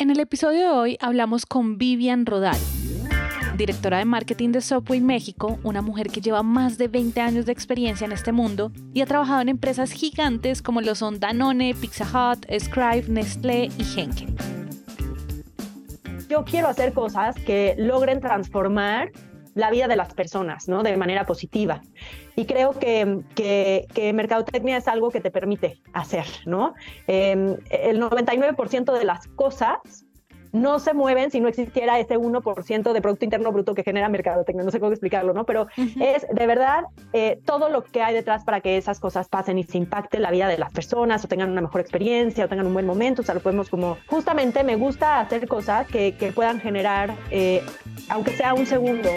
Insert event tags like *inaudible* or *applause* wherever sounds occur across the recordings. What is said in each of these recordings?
En el episodio de hoy hablamos con Vivian Rodal, directora de marketing de Subway México, una mujer que lleva más de 20 años de experiencia en este mundo y ha trabajado en empresas gigantes como lo son Danone, Pizza Hut, Scribe, Nestlé y Henkel. Yo quiero hacer cosas que logren transformar la vida de las personas, ¿no? De manera positiva. Y creo que, que, mercadotecnia es algo que te permite hacer, ¿no? Eh, el 99% de las cosas no se mueven si no existiera ese 1% de Producto Interno Bruto que genera mercadotecnia. No sé cómo explicarlo, ¿no? Pero es de verdad eh, todo lo que hay detrás para que esas cosas pasen y se impacte la vida de las personas o tengan una mejor experiencia o tengan un buen momento. O sea, lo podemos como, justamente me gusta hacer cosas que, que puedan generar, eh, aunque sea un segundo,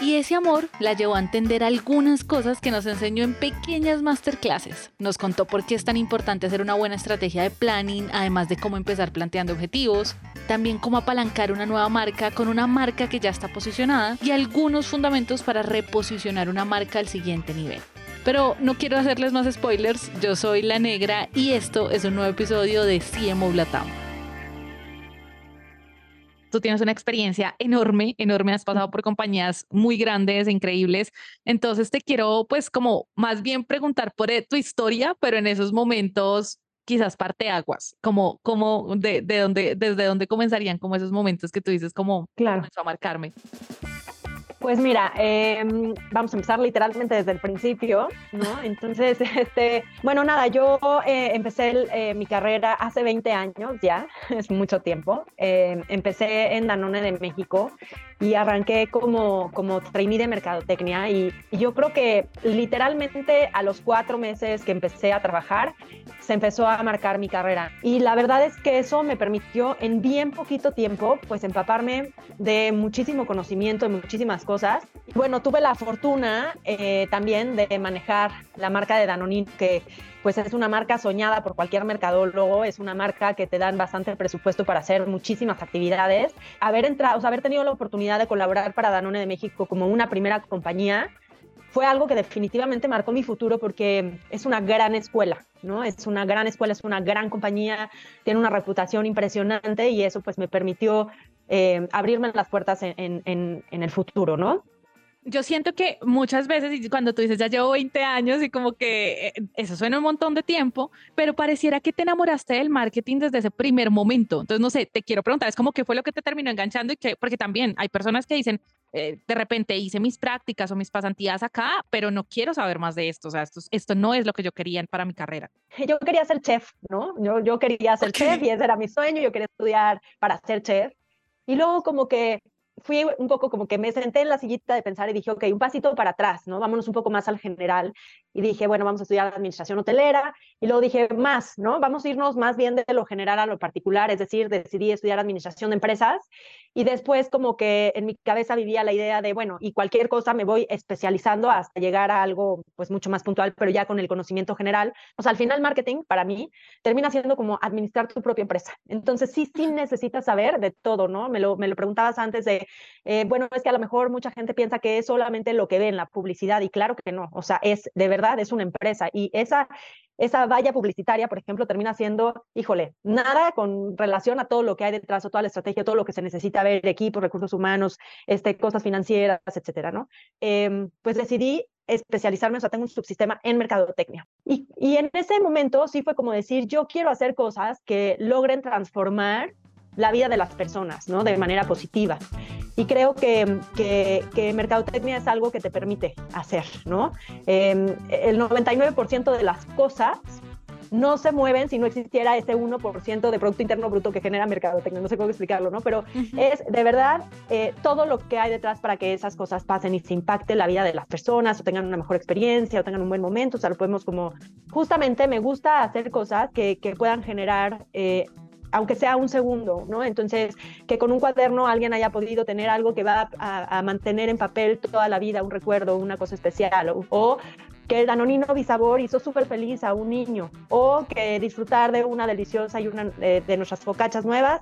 y ese amor la llevó a entender algunas cosas que nos enseñó en pequeñas masterclasses. Nos contó por qué es tan importante hacer una buena estrategia de planning, además de cómo empezar planteando objetivos, también cómo apalancar una nueva marca con una marca que ya está posicionada y algunos fundamentos para reposicionar una marca al siguiente nivel. Pero no quiero hacerles más spoilers, yo soy La Negra y esto es un nuevo episodio de CMO Latam tú tienes una experiencia enorme, enorme, has pasado por compañías muy grandes, increíbles. Entonces te quiero pues como más bien preguntar por eh, tu historia, pero en esos momentos quizás parte aguas, como, como de, de dónde, desde dónde comenzarían como esos momentos que tú dices como claro. a marcarme. Pues mira, em, vamos a empezar literalmente desde el principio, ¿no? Entonces, *laughs* este, bueno, nada, yo eh, empecé eh, mi carrera hace 20 años ya, *laughs* es mucho tiempo. Em, empecé en Danone de México y arranqué como, como trainee de mercadotecnia y, y, yo creo que literalmente a los cuatro meses que empecé a trabajar se empezó a marcar mi carrera y la verdad es que eso me permitió en bien poquito tiempo pues empaparme de muchísimo conocimiento, de muchísimas cosas. Bueno, tuve la fortuna eh, también de manejar la marca de Danone que pues es una marca soñada por cualquier mercadólogo, es una marca que te dan bastante presupuesto para hacer muchísimas actividades. Haber entrado, o sea, haber tenido la oportunidad de colaborar para Danone de México como una primera compañía fue algo que definitivamente marcó mi futuro porque es una gran escuela, ¿no? Es una gran escuela, es una gran compañía, tiene una reputación impresionante y eso pues me permitió eh, abrirme las puertas en, en, en el futuro, ¿no? yo siento que muchas veces, cuando tú dices ya llevo 20 años y como que eh, eso suena un montón de tiempo, pero pareciera que te enamoraste del marketing desde ese primer momento. Entonces, no sé, te quiero preguntar, es como qué fue lo que te terminó enganchando y que, porque también hay personas que dicen, eh, de repente hice mis prácticas o mis pasantías acá, pero no quiero saber más de esto. O sea, esto, esto no es lo que yo quería para mi carrera. *laughs* Yo quería ser chef, ¿no? Yo, yo quería ser chef y ese era mi sueño. Yo quería estudiar para ser chef. Y luego como que fui un poco como que me senté en la sillita de pensar y dije, ok, un pasito para atrás, ¿no? Vámonos un poco más al general. Y dije, bueno, vamos a estudiar administración hotelera. Y luego dije, más, ¿no? Vamos a irnos más bien de lo general a lo particular, es decir, decidí estudiar administración de empresas. Y después como que en mi cabeza vivía la idea de, bueno, y cualquier cosa me voy especializando hasta llegar a algo pues mucho más puntual, pero ya con el conocimiento general. O sea, al final marketing para mí termina siendo como administrar tu propia empresa. Entonces sí, sí necesitas saber de todo, ¿no? Me lo, me lo preguntabas antes de eh, bueno, es que a lo mejor mucha gente piensa que es solamente lo que ve en la publicidad y claro que no, o sea, es de verdad, es una empresa y esa, esa valla publicitaria, por ejemplo, termina siendo, híjole, nada con relación a todo lo que hay detrás o toda la estrategia, todo lo que se necesita ver, equipos, recursos humanos, este, cosas financieras, etcétera, ¿no? Em, pues decidí especializarme, o sea, tengo un subsistema en mercadotecnia. Y, y en ese momento sí fue como decir, yo quiero hacer cosas que logren transformar la vida de las personas, ¿no? De manera positiva. Y creo que, que, que mercadotecnia es algo que te permite hacer, ¿no? Eh, el 99% de las cosas no se mueven si no existiera ese 1% de Producto Interno Bruto que genera mercadotecnia. No sé cómo explicarlo, ¿no? Pero es de verdad eh, todo lo que hay detrás para que esas cosas pasen y se impacte la vida de las personas o tengan una mejor experiencia o tengan un buen momento. O sea, lo podemos como, justamente me gusta hacer cosas que, que puedan generar eh, aunque sea un segundo, ¿no? Entonces, que con un cuaderno alguien haya podido tener algo que va a, mantener en papel toda la vida, un recuerdo, una cosa especial, o, que el danonino bisabor hizo súper feliz a un niño, o que disfrutar de una deliciosa y una de, nuestras focachas nuevas,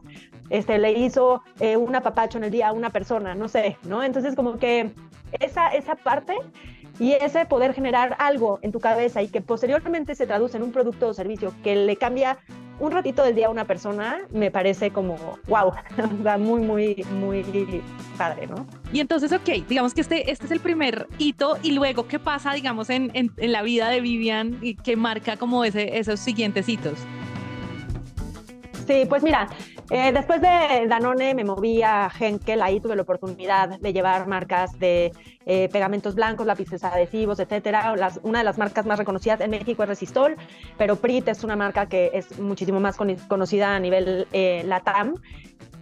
este, le hizo eh, un apapacho en el día a una persona, no sé, ¿no? Entonces, como que esa, esa parte y ese poder generar algo en tu cabeza y que posteriormente se traduce en un producto o servicio que le cambia un ratito del día a una persona me parece como, wow, *laughs* muy, muy, muy padre, ¿no? Y entonces, ok, digamos que este, este es el primer hito y luego, ¿qué pasa, digamos, en, en, en la vida de Vivian y que marca como ese, esos siguientes hitos? Sí, pues mira, eh, después de Danone me moví a Henkel, ahí tuve la oportunidad de llevar marcas de eh, pegamentos blancos, lápices adhesivos, etcétera. una de las marcas más reconocidas en México es Resistol, pero Prit es una marca que es muchísimo más conocida a nivel eh, LATAM.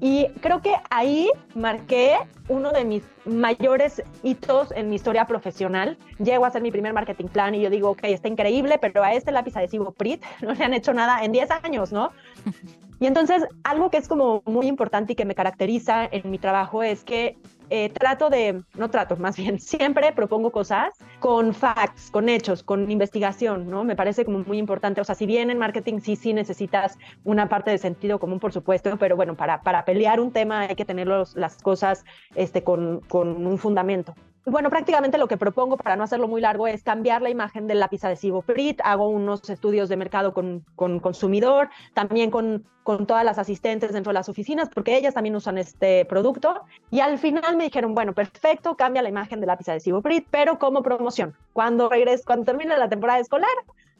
Y creo que ahí marqué uno de mis mayores hitos en mi historia profesional. Llego a hacer mi primer marketing plan y yo digo, ok, está increíble, pero a este lápiz adhesivo Prit *laughs* no le han hecho nada en 10 años, ¿no? *laughs* Y entonces, algo que es como muy importante y que me caracteriza en mi trabajo es que eh, trato de, no trato, *laughs* más bien, siempre propongo cosas con facts, con hechos, con investigación, ¿no? Me parece como muy importante. O sea, si bien en marketing sí, sí necesitas una parte de sentido común, por supuesto, pero bueno, para, para pelear un tema hay que tener las cosas este, con, con un fundamento. Bueno, prácticamente lo que propongo, para no hacerlo muy largo, es cambiar la imagen del lápiz adhesivo PRIT. Hago unos estudios de mercado con, con consumidor, también con, con todas las asistentes dentro de las oficinas, porque ellas también usan este producto. Y al final me dijeron, bueno, perfecto, cambia la imagen del lápiz adhesivo PRIT, pero como promoción. Cuando regreso, cuando termine la temporada escolar,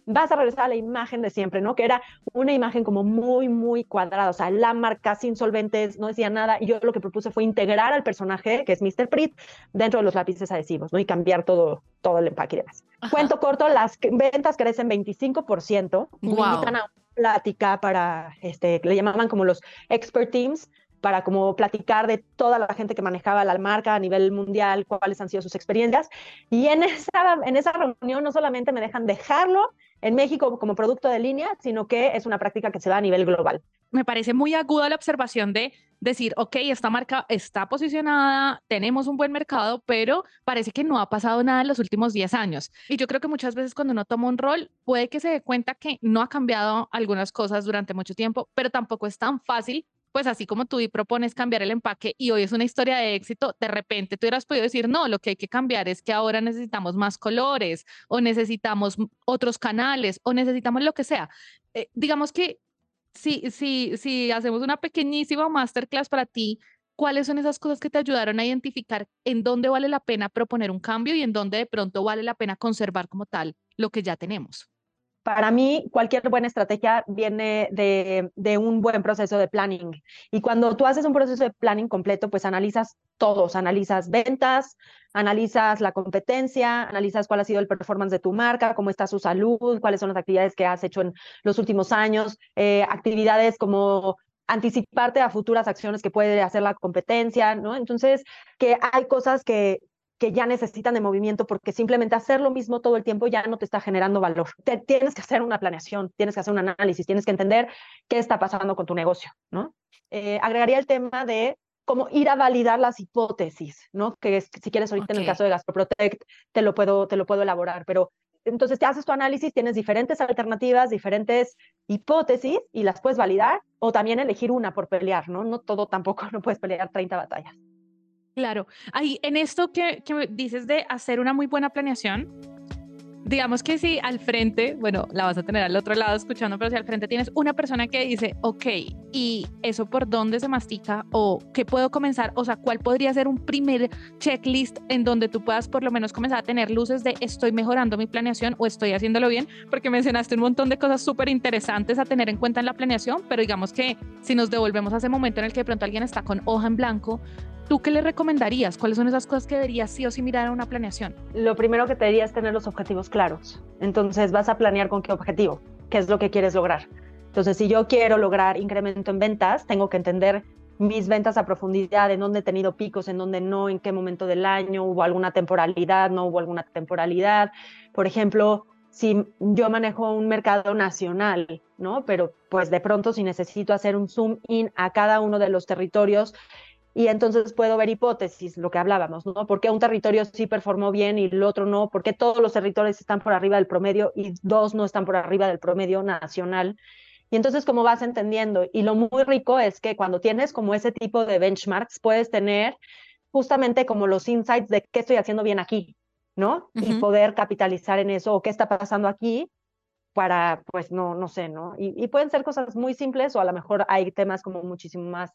vas a regresar a la imagen de siempre, ¿no? Que era una imagen como muy, muy cuadrada, o sea, la marca sin solventes, no decía nada, y yo lo que propuse fue integrar al personaje, que es Mr. Prit, dentro de los lápices adhesivos, ¿no? Y cambiar todo, todo el empaque y demás. Cuento corto, las ventas crecen 25%, y me invitan a una plática para, este, le llamaban como los expert teams, para como platicar de toda la gente que manejaba la marca a nivel mundial, cuáles han sido sus experiencias. Y en esa, en esa reunión no solamente me dejan dejarlo en México como producto de línea, sino que es una práctica que se da a nivel global. Me parece muy aguda la observación de decir, ok, esta marca está posicionada, tenemos un buen mercado, pero parece que no ha pasado nada en los últimos 10 años. Y yo creo que muchas veces cuando uno toma un rol, puede que se dé cuenta que no ha cambiado algunas cosas durante mucho tiempo, pero tampoco es tan fácil pues así como tú propones cambiar el empaque y hoy es una historia de éxito, de repente tú hubieras podido decir, no, lo que hay que cambiar es que ahora necesitamos más colores o necesitamos otros canales o necesitamos lo que sea. Eh, digamos que si, si, si hacemos una pequeñísima masterclass para ti, ¿cuáles son esas cosas que te ayudaron a identificar en dónde vale la pena proponer un cambio y en dónde de pronto vale la pena conservar como tal lo que ya tenemos? Para mí cualquier buena estrategia viene de, un buen proceso de planning. Y cuando tú haces un proceso de planning completo, pues analizas todos, analizas ventas, analizas la competencia, analizas cuál ha sido el performance de tu marca, cómo está su salud, cuáles son las actividades que has hecho en los últimos años, eh, actividades como anticiparte a futuras acciones que puede hacer la competencia, ¿no? Entonces, que hay cosas que que ya necesitan de movimiento porque simplemente hacer lo mismo todo el tiempo ya no te está generando valor. Te, tienes que hacer una planeación, tienes que hacer un análisis, tienes que entender qué está pasando con tu negocio, ¿no? Eh, agregaría el tema de cómo ir a validar las hipótesis, ¿no? Que si quieres ahorita en el caso de GastroProtect te lo puedo te lo puedo elaborar, pero entonces te haces tu análisis, tienes diferentes alternativas, diferentes hipótesis y las puedes validar o también elegir una por pelear, ¿no? No todo tampoco, *laughs* no puedes pelear 30 batallas. Claro, ahí en esto que, que dices de hacer una muy buena planeación, digamos que si al frente, bueno, la vas a tener al otro lado escuchando, pero si al frente tienes una persona que dice, ok, ¿y eso por dónde se mastica? ¿O qué puedo comenzar? O sea, ¿cuál podría ser un primer checklist en donde tú puedas por lo menos comenzar a tener luces de estoy mejorando mi planeación o estoy haciéndolo bien? Porque mencionaste un montón de cosas súper interesantes a tener en cuenta en la planeación, pero digamos que si nos devolvemos a ese momento en el que de pronto alguien está con hoja en blanco, ¿Tú qué le recomendarías? ¿Cuáles son esas cosas que deberías sí o sí mirar en una planeación? Lo primero que te diría es tener los objetivos claros. Entonces vas a planear con qué objetivo, qué es lo que quieres lograr. Entonces, si yo quiero lograr incremento en ventas, tengo que entender mis ventas a profundidad, en dónde he tenido picos, en dónde no, en qué momento del año, hubo alguna temporalidad, no hubo alguna temporalidad. Por ejemplo, si yo manejo un mercado nacional, ¿no? Pero pues de pronto si necesito hacer un zoom in a cada uno de los territorios, y entonces puedo ver hipótesis, lo que hablábamos, ¿no? ¿Por qué un territorio sí performó bien y el otro no? ¿Por qué todos los territorios están por arriba del promedio y dos no están por arriba del promedio nacional? Y entonces, como vas entendiendo, y lo muy rico es que cuando tienes como ese tipo de benchmarks, puedes tener justamente como los insights de qué estoy haciendo bien aquí, ¿no? Y poder capitalizar en eso o qué está pasando aquí para, pues no, no sé, ¿no? Y, y, pueden ser cosas muy simples o a lo mejor hay temas como muchísimo más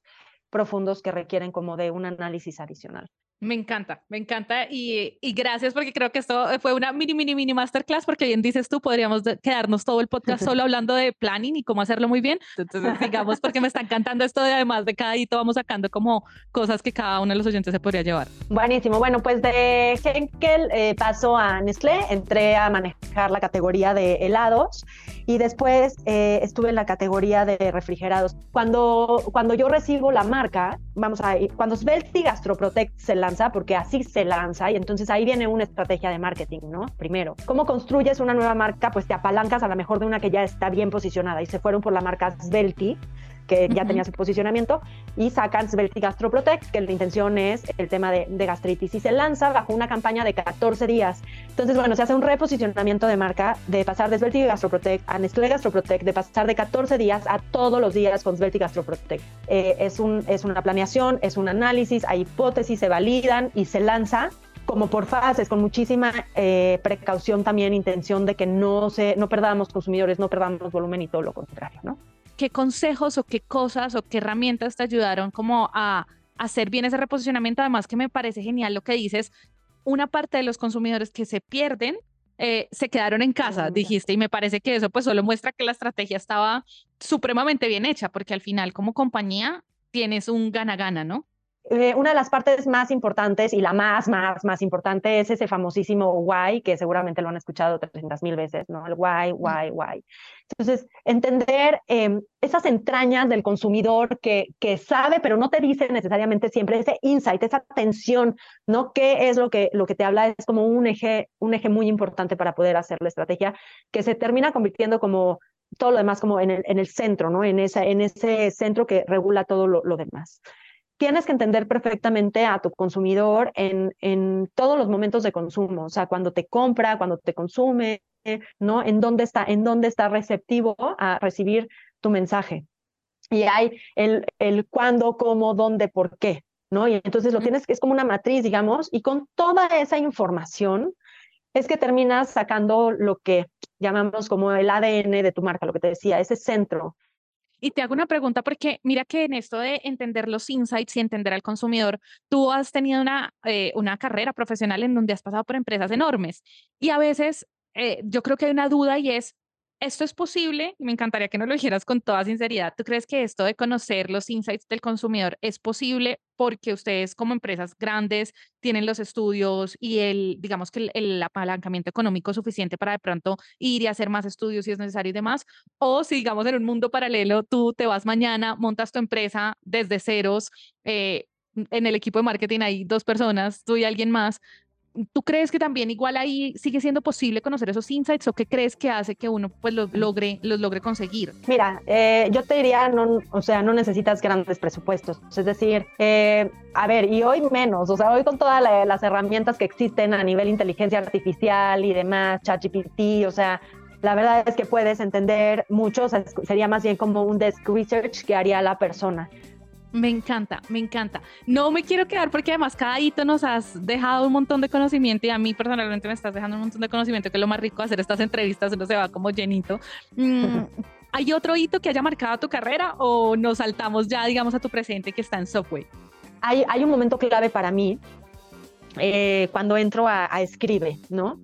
profundos que requieren como de un análisis adicional. Me encanta, me encanta y, y, gracias porque creo que esto fue una mini, mini, mini masterclass porque bien dices tú, podríamos quedarnos todo el podcast *laughs* solo hablando de planning y cómo hacerlo muy bien. *laughs* Entonces, digamos, porque me está encantando esto de además de cada hito vamos sacando como cosas que cada uno de los oyentes se podría llevar. Buenísimo. Bueno, pues de Henkel eh, paso a Nestlé, entré a manejar la categoría de helados y después eh, estuve en la categoría de refrigerados. Cuando, cuando yo recibo la marca, vamos a ir, cuando Svelti Gastroprotect se la porque así se lanza y entonces ahí viene una estrategia de marketing, ¿no? Primero, ¿cómo construyes una nueva marca? Pues te apalancas a lo mejor de una que ya está bien posicionada y se fueron por la marca Svelti, que ya tenía su posicionamiento, y sacan Svelti Gastroprotect, que la intención es el tema de, de, gastritis, y se lanza bajo una campaña de 14 días. Entonces, bueno, se hace un reposicionamiento de marca de pasar de Svelti Gastroprotect a Nestlé Gastroprotect, de pasar de 14 días a todos los días con Svelti Gastroprotect. Eh, es, un, es una planeación, es un análisis, hay hipótesis, se validan y se lanza como por fases, con muchísima eh, precaución también, intención de que no, se, no perdamos consumidores, no perdamos volumen y todo lo contrario, ¿no? ¿Qué consejos o qué cosas o qué herramientas te ayudaron como a hacer bien ese reposicionamiento? Además que me parece genial lo que dices, una parte de los consumidores que se pierden eh, se quedaron en casa, dijiste, y me parece que eso pues solo muestra que la estrategia estaba supremamente bien hecha, porque al final como compañía tienes un gana-gana, ¿no? Eh, una de las partes más importantes y la más, más, más importante es ese famosísimo why, que seguramente lo han escuchado 300 mil veces, ¿no? El why, why, why. Entonces, entender em, esas entrañas del consumidor que, que sabe, pero no te dice necesariamente siempre ese insight, esa atención, ¿no? ¿Qué es lo que, lo que te habla? Es como un eje, un eje muy importante para poder hacer la estrategia, que se termina convirtiendo como todo lo demás como en el, en el centro, ¿no? En, esa, en ese centro que regula todo lo, lo demás tienes que entender perfectamente a tu consumidor en, en todos los momentos de consumo, o sea, cuando te compra, cuando te consume, ¿no? En dónde está, en dónde está receptivo a recibir tu mensaje. Y hay el, el cuándo, cómo, dónde, por qué, ¿no? Y entonces lo tienes que es como una matriz, digamos, y con toda esa información es que terminas sacando lo que llamamos como el ADN de tu marca, lo que te decía, ese centro, y te hago una pregunta porque mira que en esto de entender los insights y entender al consumidor, tú has tenido una, eh, una carrera profesional en donde has pasado por empresas enormes. Y a veces eh, yo creo que hay una duda y es, ¿esto es posible? Y me encantaría que nos lo dijeras con toda sinceridad. ¿Tú crees que esto de conocer los insights del consumidor es posible porque ustedes como empresas grandes tienen los estudios y el, digamos que el, apalancamiento económico suficiente para de pronto ir y hacer más estudios si es necesario y demás? O si digamos en un mundo paralelo, tú te vas mañana, montas tu empresa desde ceros, eh, en el equipo de marketing hay dos personas, tú y alguien más, ¿Tú crees que también igual ahí sigue siendo posible conocer esos insights o qué crees que hace que uno pues los logre, los logre conseguir? Mira, eh, yo te diría, no, o sea, no necesitas grandes presupuestos. Es decir, eh, a ver, y hoy menos, o sea, hoy con todas las herramientas que existen a nivel inteligencia artificial y demás, ChatGPT, o sea, la verdad es que puedes entender mucho, o sea, sería más bien como un desk research que haría la persona. Me encanta, me encanta. No me quiero quedar porque además cada hito nos has dejado un montón de conocimiento y a mí personalmente me estás dejando un montón de conocimiento que es lo más rico hacer estas entrevistas, uno se va como llenito. Mm, *laughs* ¿Hay otro hito que haya marcado tu carrera o nos saltamos ya, digamos, a tu presente que está en software? Hay, hay un momento clave para mí eh, cuando entro a, Escribe, ¿no?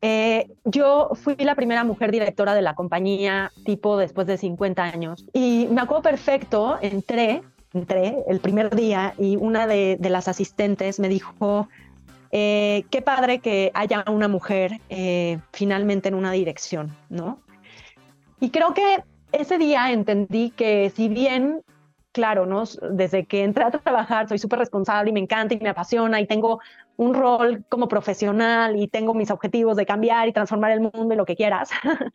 Eh, yo fui la primera mujer directora de la compañía tipo después de 50 años y me acuerdo perfecto, entré entré el primer día y una de, las asistentes me dijo, eh, qué padre que haya una mujer eh, finalmente en una dirección, ¿no? Y creo que ese día entendí que si bien, claro, ¿no? Desde que entré a trabajar soy súper responsable y me encanta y me apasiona y tengo un rol como profesional y tengo mis objetivos de cambiar y transformar el mundo y lo que quieras. *laughs*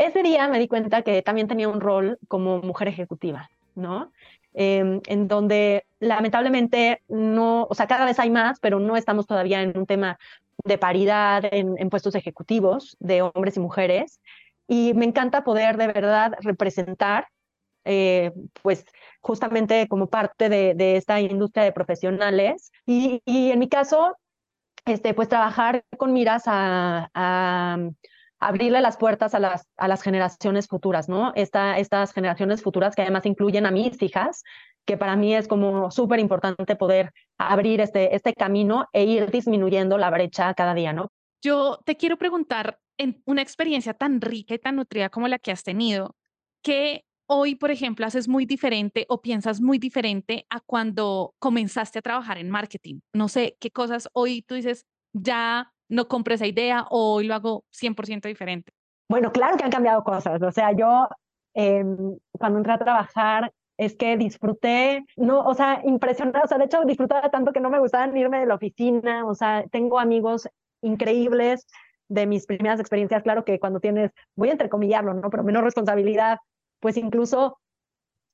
ese día me di cuenta que también tenía un rol como mujer ejecutiva, ¿no? Em, en donde lamentablemente no, o sea, cada vez hay más, pero no estamos todavía en un tema de paridad en, puestos ejecutivos de hombres y mujeres. Y me encanta poder de verdad representar, eh, pues justamente como parte de, esta industria de profesionales. Y, en mi caso, este, pues trabajar con miras a, abrirle las puertas a las, a las generaciones futuras, ¿no? Esta, estas generaciones futuras que además incluyen a mis hijas, que para mí es como súper importante poder abrir este, este camino e ir disminuyendo la brecha cada día, ¿no? Yo te quiero preguntar, en una experiencia tan rica y tan nutrida como la que has tenido, ¿qué hoy, por ejemplo, haces muy diferente o piensas muy diferente a cuando comenzaste a trabajar en marketing? No sé, ¿qué cosas hoy tú dices, ya no compro esa idea o hoy lo hago 100% diferente? Bueno, claro que han cambiado cosas. O sea, yo em, cuando entré a trabajar es que disfruté, no, o sea, impresionada, o sea, de hecho disfrutaba tanto que no me gustaba irme de la oficina, o sea, tengo amigos increíbles de mis primeras experiencias, claro que cuando tienes, voy a entrecomillarlo, ¿no? Pero menos responsabilidad, pues incluso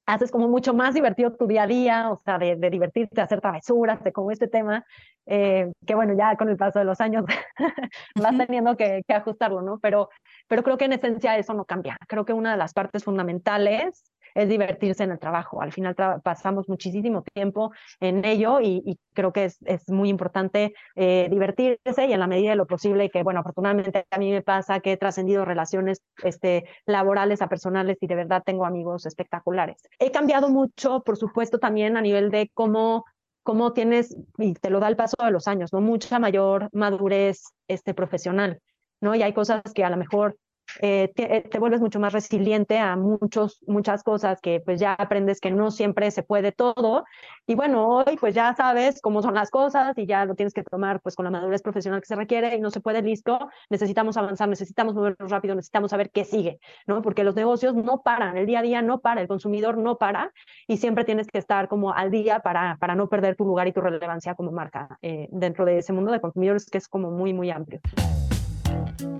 haces como mucho más divertido tu día a día, o sea, de, de divertirte, de hacer travesuras, de como este tema, eh, que bueno, ya con el paso de los años *laughs* vas teniendo que, que, ajustarlo, ¿no? Pero, pero creo que en esencia eso no cambia. Creo que una de las partes fundamentales es divertirse en el trabajo. Al final pasamos muchísimo tiempo en ello y, creo que es, es muy importante eh, divertirse y en la medida de lo posible, que bueno, afortunadamente a mí me pasa que he trascendido relaciones este, laborales a personales y de verdad tengo amigos espectaculares. He cambiado mucho, por supuesto, también a nivel de cómo cómo tienes, y te lo da el paso de los años, ¿no? Mucha mayor madurez este, profesional, ¿no? Y hay cosas que a lo mejor eh, eh, te, vuelves mucho más resiliente a muchos, muchas cosas que pues ya aprendes que no siempre se puede todo. Y bueno, hoy pues ya sabes cómo son las cosas y ya lo tienes que tomar pues con la madurez profesional que se requiere y no se puede listo. Necesitamos avanzar, necesitamos movernos rápido, necesitamos saber qué sigue, ¿no? Porque los negocios no paran, el día a día no para, el consumidor no para y siempre tienes que estar como al día para, para no perder tu lugar y tu relevancia como marca eh, dentro de ese mundo de consumidores que es como muy, muy amplio.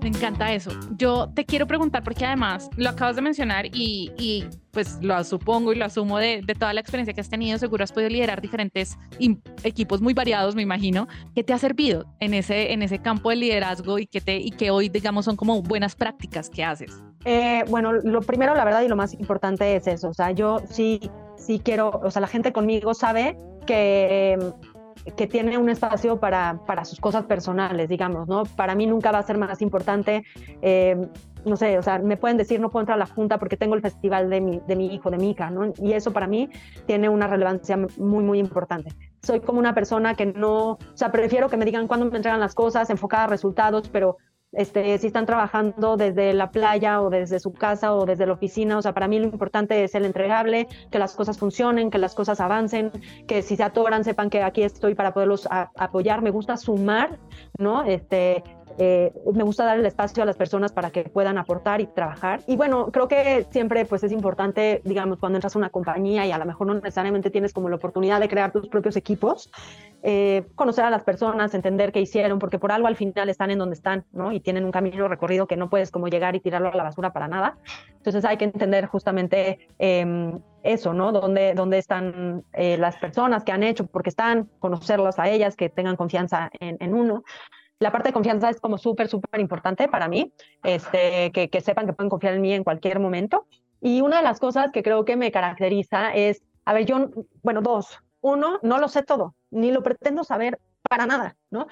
Me encanta eso. Yo te quiero preguntar, porque además lo acabas de mencionar y, y pues lo supongo y lo asumo de, de, toda la experiencia que has tenido, seguro has podido liderar diferentes equipos muy variados, me imagino. ¿Qué te ha servido en ese, en ese campo de liderazgo y que, te, y que hoy, digamos, son como buenas prácticas que haces? Eh, bueno, lo primero, la verdad, y lo más importante es eso. O sea, yo sí, sí quiero, o sea, la gente conmigo sabe que que tiene un espacio para, para sus cosas personales, digamos, ¿no? Para mí nunca va a ser más importante, eh, no sé, o sea, me pueden decir no puedo entrar a la junta porque tengo el festival de mi, de mi hijo, de mi hija, ¿no? Y eso para mí tiene una relevancia muy, muy importante. Soy como una persona que no, o sea, prefiero que me digan cuándo me entregan las cosas, enfocada a resultados, pero este, si están trabajando desde la playa o desde su casa o desde la oficina. O sea, para mí lo importante es el entregable, que las cosas funcionen, que las cosas avancen, que si se atoran sepan que aquí estoy para poderlos apoyar. Me gusta sumar, ¿no? Este, eh, me gusta dar el espacio a las personas para que puedan aportar y trabajar. Y bueno, creo que siempre pues es importante, digamos, cuando entras a una compañía y a lo mejor no necesariamente tienes como la oportunidad de crear tus propios equipos, eh, conocer a las personas, entender qué hicieron, porque por algo al final están en donde están, ¿no? Y tienen un camino recorrido que no puedes como llegar y tirarlo a la basura para nada. Entonces hay que entender justamente eh, eso, ¿no? Dónde, dónde están eh, las personas que han hecho, porque están, conocerlas a ellas, que tengan confianza en uno la parte de confianza es como súper, súper importante para mí, este, que, que sepan que pueden confiar en mí en cualquier momento. Y una de las cosas que creo que me caracteriza es, a ver, yo, bueno, dos. Uno, no lo sé todo, ni lo pretendo saber para nada, ¿no?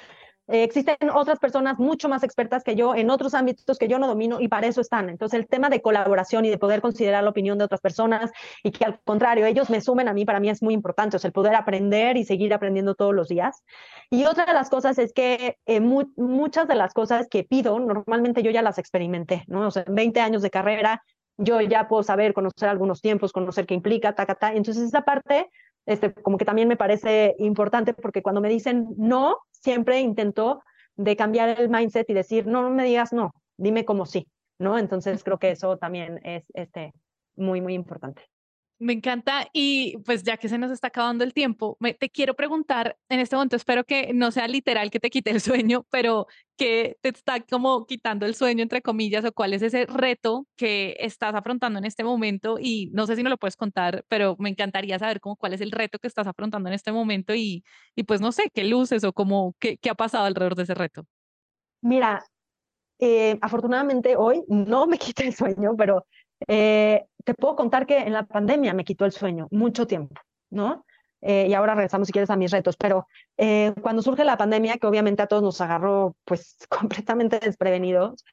Eh, existen otras personas mucho más expertas que yo en otros ámbitos que yo no domino y para eso están. Entonces, el tema de colaboración y de poder considerar la opinión de otras personas y que al contrario, ellos me sumen a mí, para mí es muy importante, o sea, el poder aprender y seguir aprendiendo todos los días. Y otra de las cosas es que eh, muchas de las cosas que pido, normalmente yo ya las experimenté, ¿no? O sea, en 20 años de carrera, yo ya puedo saber, conocer algunos tiempos, conocer qué implica, ta, ta, ta. Entonces, esa parte este, como que también me parece importante porque cuando me dicen no, siempre intento de cambiar el mindset y decir, no, no me digas no, dime como sí, ¿no? Entonces creo que eso también es este, muy, muy importante. Me encanta y pues ya que se nos está acabando el tiempo, me, te quiero preguntar en este momento, espero que no sea literal que te quite el *laughs* sueño, pero que te está como quitando el sueño entre comillas o cuál es ese reto que estás afrontando en este momento y no sé si no lo puedes contar, pero me encantaría saber cómo cuál es el reto que estás afrontando en este momento y, y pues no sé, qué luces o cómo, qué, qué ha pasado alrededor de ese reto. Mira, eh, afortunadamente hoy no me *laughs* quita el sueño, pero eh, te puedo contar que en la pandemia me quitó el sueño mucho tiempo, ¿no? Eh, y ahora regresamos si quieres a mis retos, pero eh, cuando surge la pandemia, que obviamente a todos nos agarró pues *laughs* completamente desprevenidos,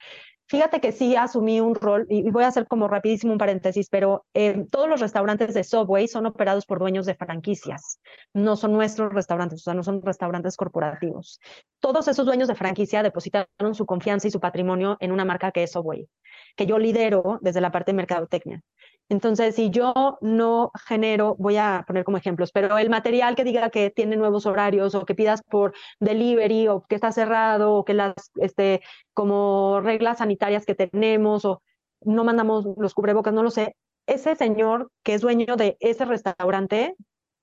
Fíjate que sí asumí un rol, y voy a hacer como rapidísimo un paréntesis, pero eh, todos los restaurantes de Subway son operados por dueños de franquicias, no son nuestros restaurantes, o sea, no son restaurantes corporativos. Todos esos dueños de franquicia depositaron su confianza y su patrimonio en una marca que es Subway, que yo lidero desde la parte de mercadotecnia. Entonces, si yo no genero, voy a poner como ejemplos, pero el material que diga que tiene nuevos horarios o que pidas por delivery o que está cerrado o que las, este, como reglas sanitarias que tenemos o no mandamos los cubrebocas, no lo sé, ese señor que es dueño de ese restaurante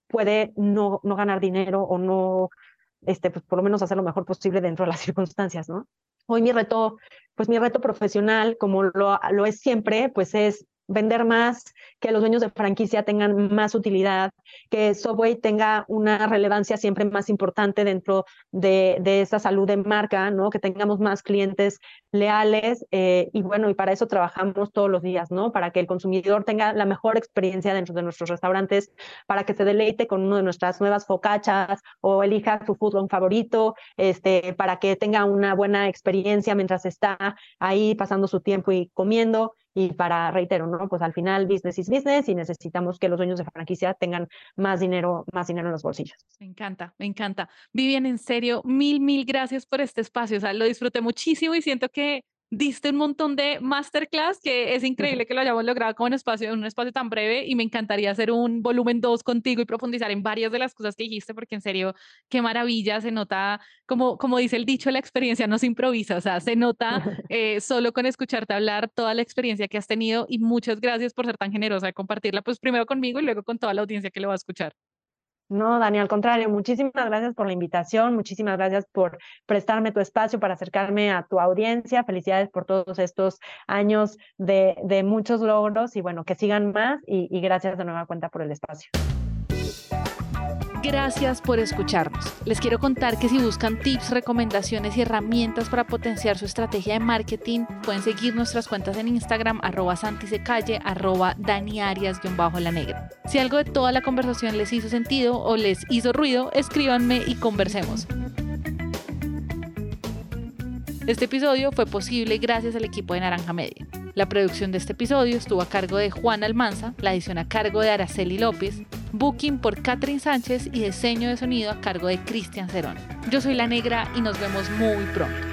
puede no, no ganar dinero o no, este, pues por lo menos hacer lo mejor posible dentro de las *laughs* circunstancias, ¿no? Hoy mi reto, pues mi reto profesional, como lo, lo es siempre, pues es vender más, que los dueños de franquicia tengan más utilidad, que Subway tenga una relevancia siempre más importante dentro de, de esa salud de marca, ¿no? Que tengamos más clientes leales eh, y bueno, y para eso trabajamos todos los días, ¿no? Para que el consumidor tenga la mejor experiencia dentro de nuestros restaurantes, para que se deleite con uno de nuestras nuevas focachas o elija su fútbol favorito, este, para que tenga una buena experiencia mientras está ahí pasando su tiempo y comiendo y para, reitero, ¿no? Pues al final business is business y necesitamos que los dueños de franquicia tengan más dinero, más dinero en los bolsillos. Me encanta, me encanta. Vivian, en serio, mil, mil gracias por este espacio. O sea, lo disfruté muchísimo y siento que diste un montón de masterclass que es increíble que lo hayamos logrado como en, espacio, en un espacio tan breve y me encantaría hacer un volumen 2 contigo y profundizar en varias de las cosas que dijiste porque en serio, qué maravilla, se nota, como, como dice el dicho, la experiencia no se improvisa, o sea, se nota *laughs* eh, solo con escucharte hablar toda la experiencia que has tenido y muchas gracias por ser tan generosa de compartirla, pues primero conmigo y luego con toda la audiencia que le va a escuchar. No, Dani, al contrario, muchísimas gracias por la invitación, muchísimas gracias por prestarme tu espacio para acercarme a tu audiencia. Felicidades por todos estos años de, muchos logros y bueno, que sigan más y, y gracias de nueva cuenta por el espacio. Gracias por escucharnos. Les quiero contar que si buscan tips, recomendaciones y herramientas para potenciar su estrategia de marketing, pueden seguir nuestras cuentas en Instagram, arroba santisecalle, arroba daniarias-la negra. Si algo de toda la conversación les hizo sentido o les hizo ruido, escríbanme y conversemos. Este episodio fue posible gracias al equipo de Naranja Media. La producción de este episodio estuvo a cargo de Juan Almanza, la edición a cargo de Araceli López, booking por Catherine Sánchez y diseño de sonido a cargo de Cristian Cerón. Yo soy La Negra y nos vemos muy pronto.